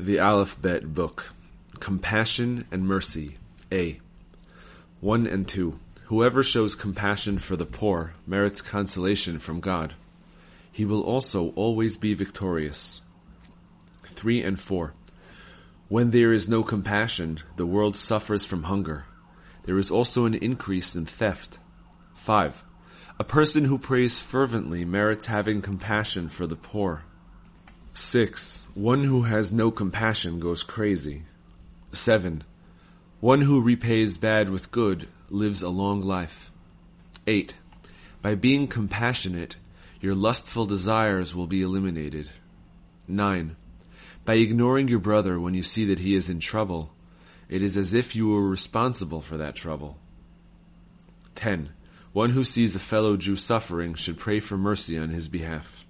The Aleph-Bet Book Compassion and Mercy A 1 and 2 Whoever shows compassion for the poor merits consolation from God. He will also always be victorious. 3 and 4 When there is no compassion, the world suffers from hunger. There is also an increase in theft. 5. A person who prays fervently merits having compassion for the poor. 6. One who has no compassion goes crazy. 7. One who repays bad with good lives a long life. 8. By being compassionate, your lustful desires will be eliminated. 9. By ignoring your brother when you see that he is in trouble, it is as if you were responsible for that trouble. 10. One who sees a fellow Jew suffering should pray for mercy on his behalf.